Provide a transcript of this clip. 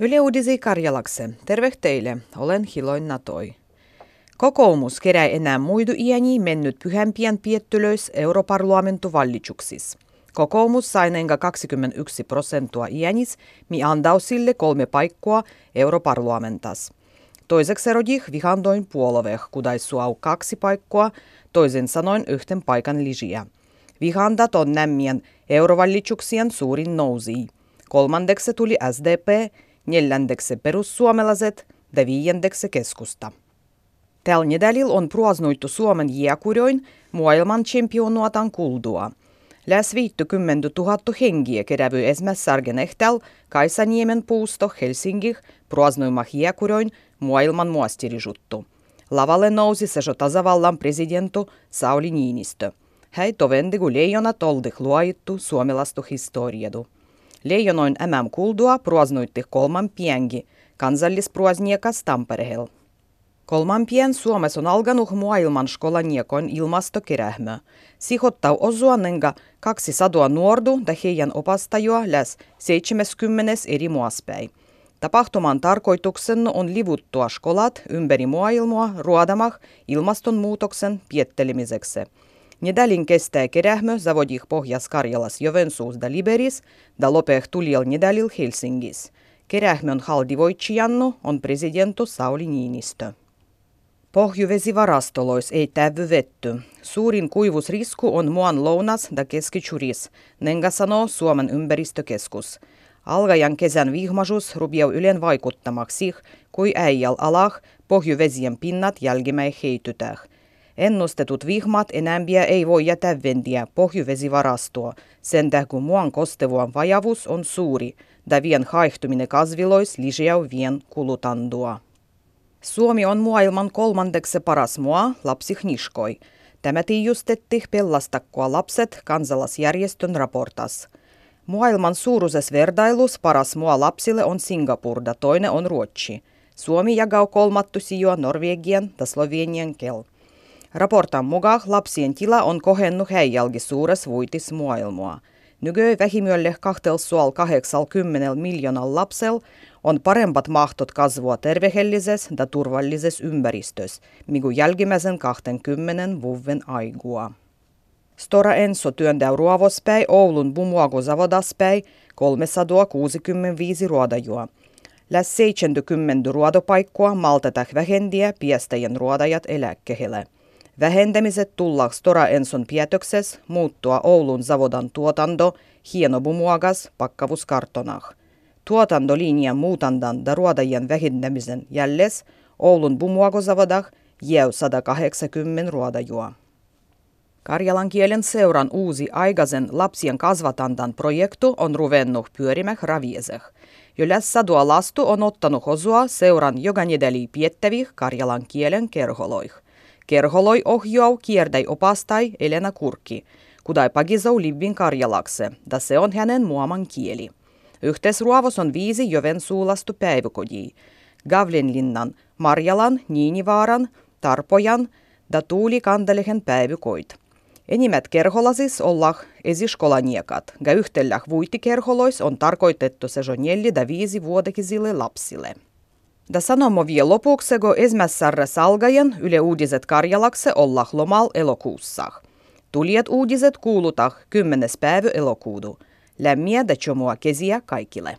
Yle Uudisi Karjalakse. Terve teille. Olen Hiloin Natoi. Kokoomus kerää enää muidu iäni mennyt pyhämpien piettylöis europarlamentu-vallitsuksis. Kokoomus sai enkä 21 prosentua iänis, mi andau sille kolme paikkoa europarlamentas. Toiseksi rodih vihandoin puoloveh, kudai suau kaksi paikkoa, toisin sanoin yhden paikan lisiä. Vihandat on nämmien eurovallitsuksien suurin nousi. Kolmandeksi tuli SDP, neljändeksi perussuomalaiset ja viiendeksi keskusta. Tällä nedälil on pruasnuittu Suomen jääkurjoin maailman championuotan kuldua. Läs 50 000 hengiä kerävy esmässargen ehtäl Kaisaniemen puusto Helsingih pruasnuimah jääkurjoin maailman muastirijuttu. Lavalle nousi se tasavallan presidentu Sauli Niinistö. Hän tovendi, kun leijonat oldih luoittu suomalastu historiadu. Leijonoin MM-kuldua pruasnuitti kolman piengi, kansallispruasniekas Tamperehel. Kolman pien Suomessa on alkanut maailman skolaniekon ilmastokerähmö. Sihottau osuannenga 200 nuordu ja heidän opastajua läs 70 eri muaspäin. Tapahtuman tarkoituksena on livuttua skolat ympäri maailmaa ruodamah ilmastonmuutoksen piettelemiseksi. Nedalin kestää kerähmö zavodih Pohjas-Karjalas Jovensuus da Liberis da lopeh tuliel nedalil Helsingis. Kerähmön haldivoitsijannu on presidentu Sauli Niinistö. Pohjuvesivarastolois ei tävy vetty. Suurin kuivusrisku on muan lounas da keskichuris, nenga sanoo Suomen ympäristökeskus. Algajan kesän vihmaisuus rubiau ylen vaikuttamaksi, kui äijäl alah pohjuvesien pinnat jälkimäi heitytäh. Ennustetut vihmat enämpiä ei voi jätä vendiä pohjuvesivarastoa, sen kun muan kostevuan vajavuus on suuri, da vien haihtuminen kasvilois lisäau vien kulutandua. Suomi on maailman kolmandeksi paras maa lapsihniskoi. Tämä tiijustetti pellastakkoa lapset kansalasjärjestön raportas. Maailman suuruisessa vertailus paras maa lapsille on Singapur ja toinen on Ruotsi. Suomi jakaa kolmattu sijoa Norvegian ja Slovenian kel. Raportan mukaan lapsien tila on kohennut heijalgi suures vuitis maailmaa. Nykö vähimölle 280 miljoonal lapsel on parempat mahtot kasvua tervehellises ja turvallises ympäristös, mikä jälkimmäisen 20 vuoden aigua. Stora Enso työntää ruovospäi Oulun bumuagozavodaspäi 365 ruodajua. Läs 70 ruodopaikkoa maltetak vähendiä piestäjien ruodajat eläkkehille. Vähentämiset tulla Stora Enson pietokses muuttua Oulun zavodan tuotanto hienobumuagas pakkavuskartonah. Tuotantolinjan muutandan ja ruodajien vähentämisen jälles Oulun bumuagozavodah jäu 180 ruodajua. Karjalan kielen seuran uusi aikaisen lapsien kasvatantan projektu on ruvennut pyörimään ravieseh. Jo läs lastu on ottanut osua seuran joka nedeli piettävih karjalan kielen kerholoih. Kerholoi ohjau kiertäi opastai Elena Kurki, kudai pagisau livin karjalakse, da se on hänen muaman kieli. Yhteisruovos on viisi Joensuulastu päiväkodii. Gavlinlinnan, Marjalan, Niinivaaran, Tarpojan ja Tuuli Kandalehen päiväkoit. Enimmät kerholasis ollah esiskolaniekat, ja yhtelläh vuitikerholois on tarkoitettu sezonelli ja viisi vuodekisille lapsille. Da sanomo kun ensimmäisessä salgajan Yle Uutiset Karjalakse ollah lomal elokuussa. Tulijat uutiset kuulutah 10. päivä elokuudu. Lämmiä ja kesiä kaikille.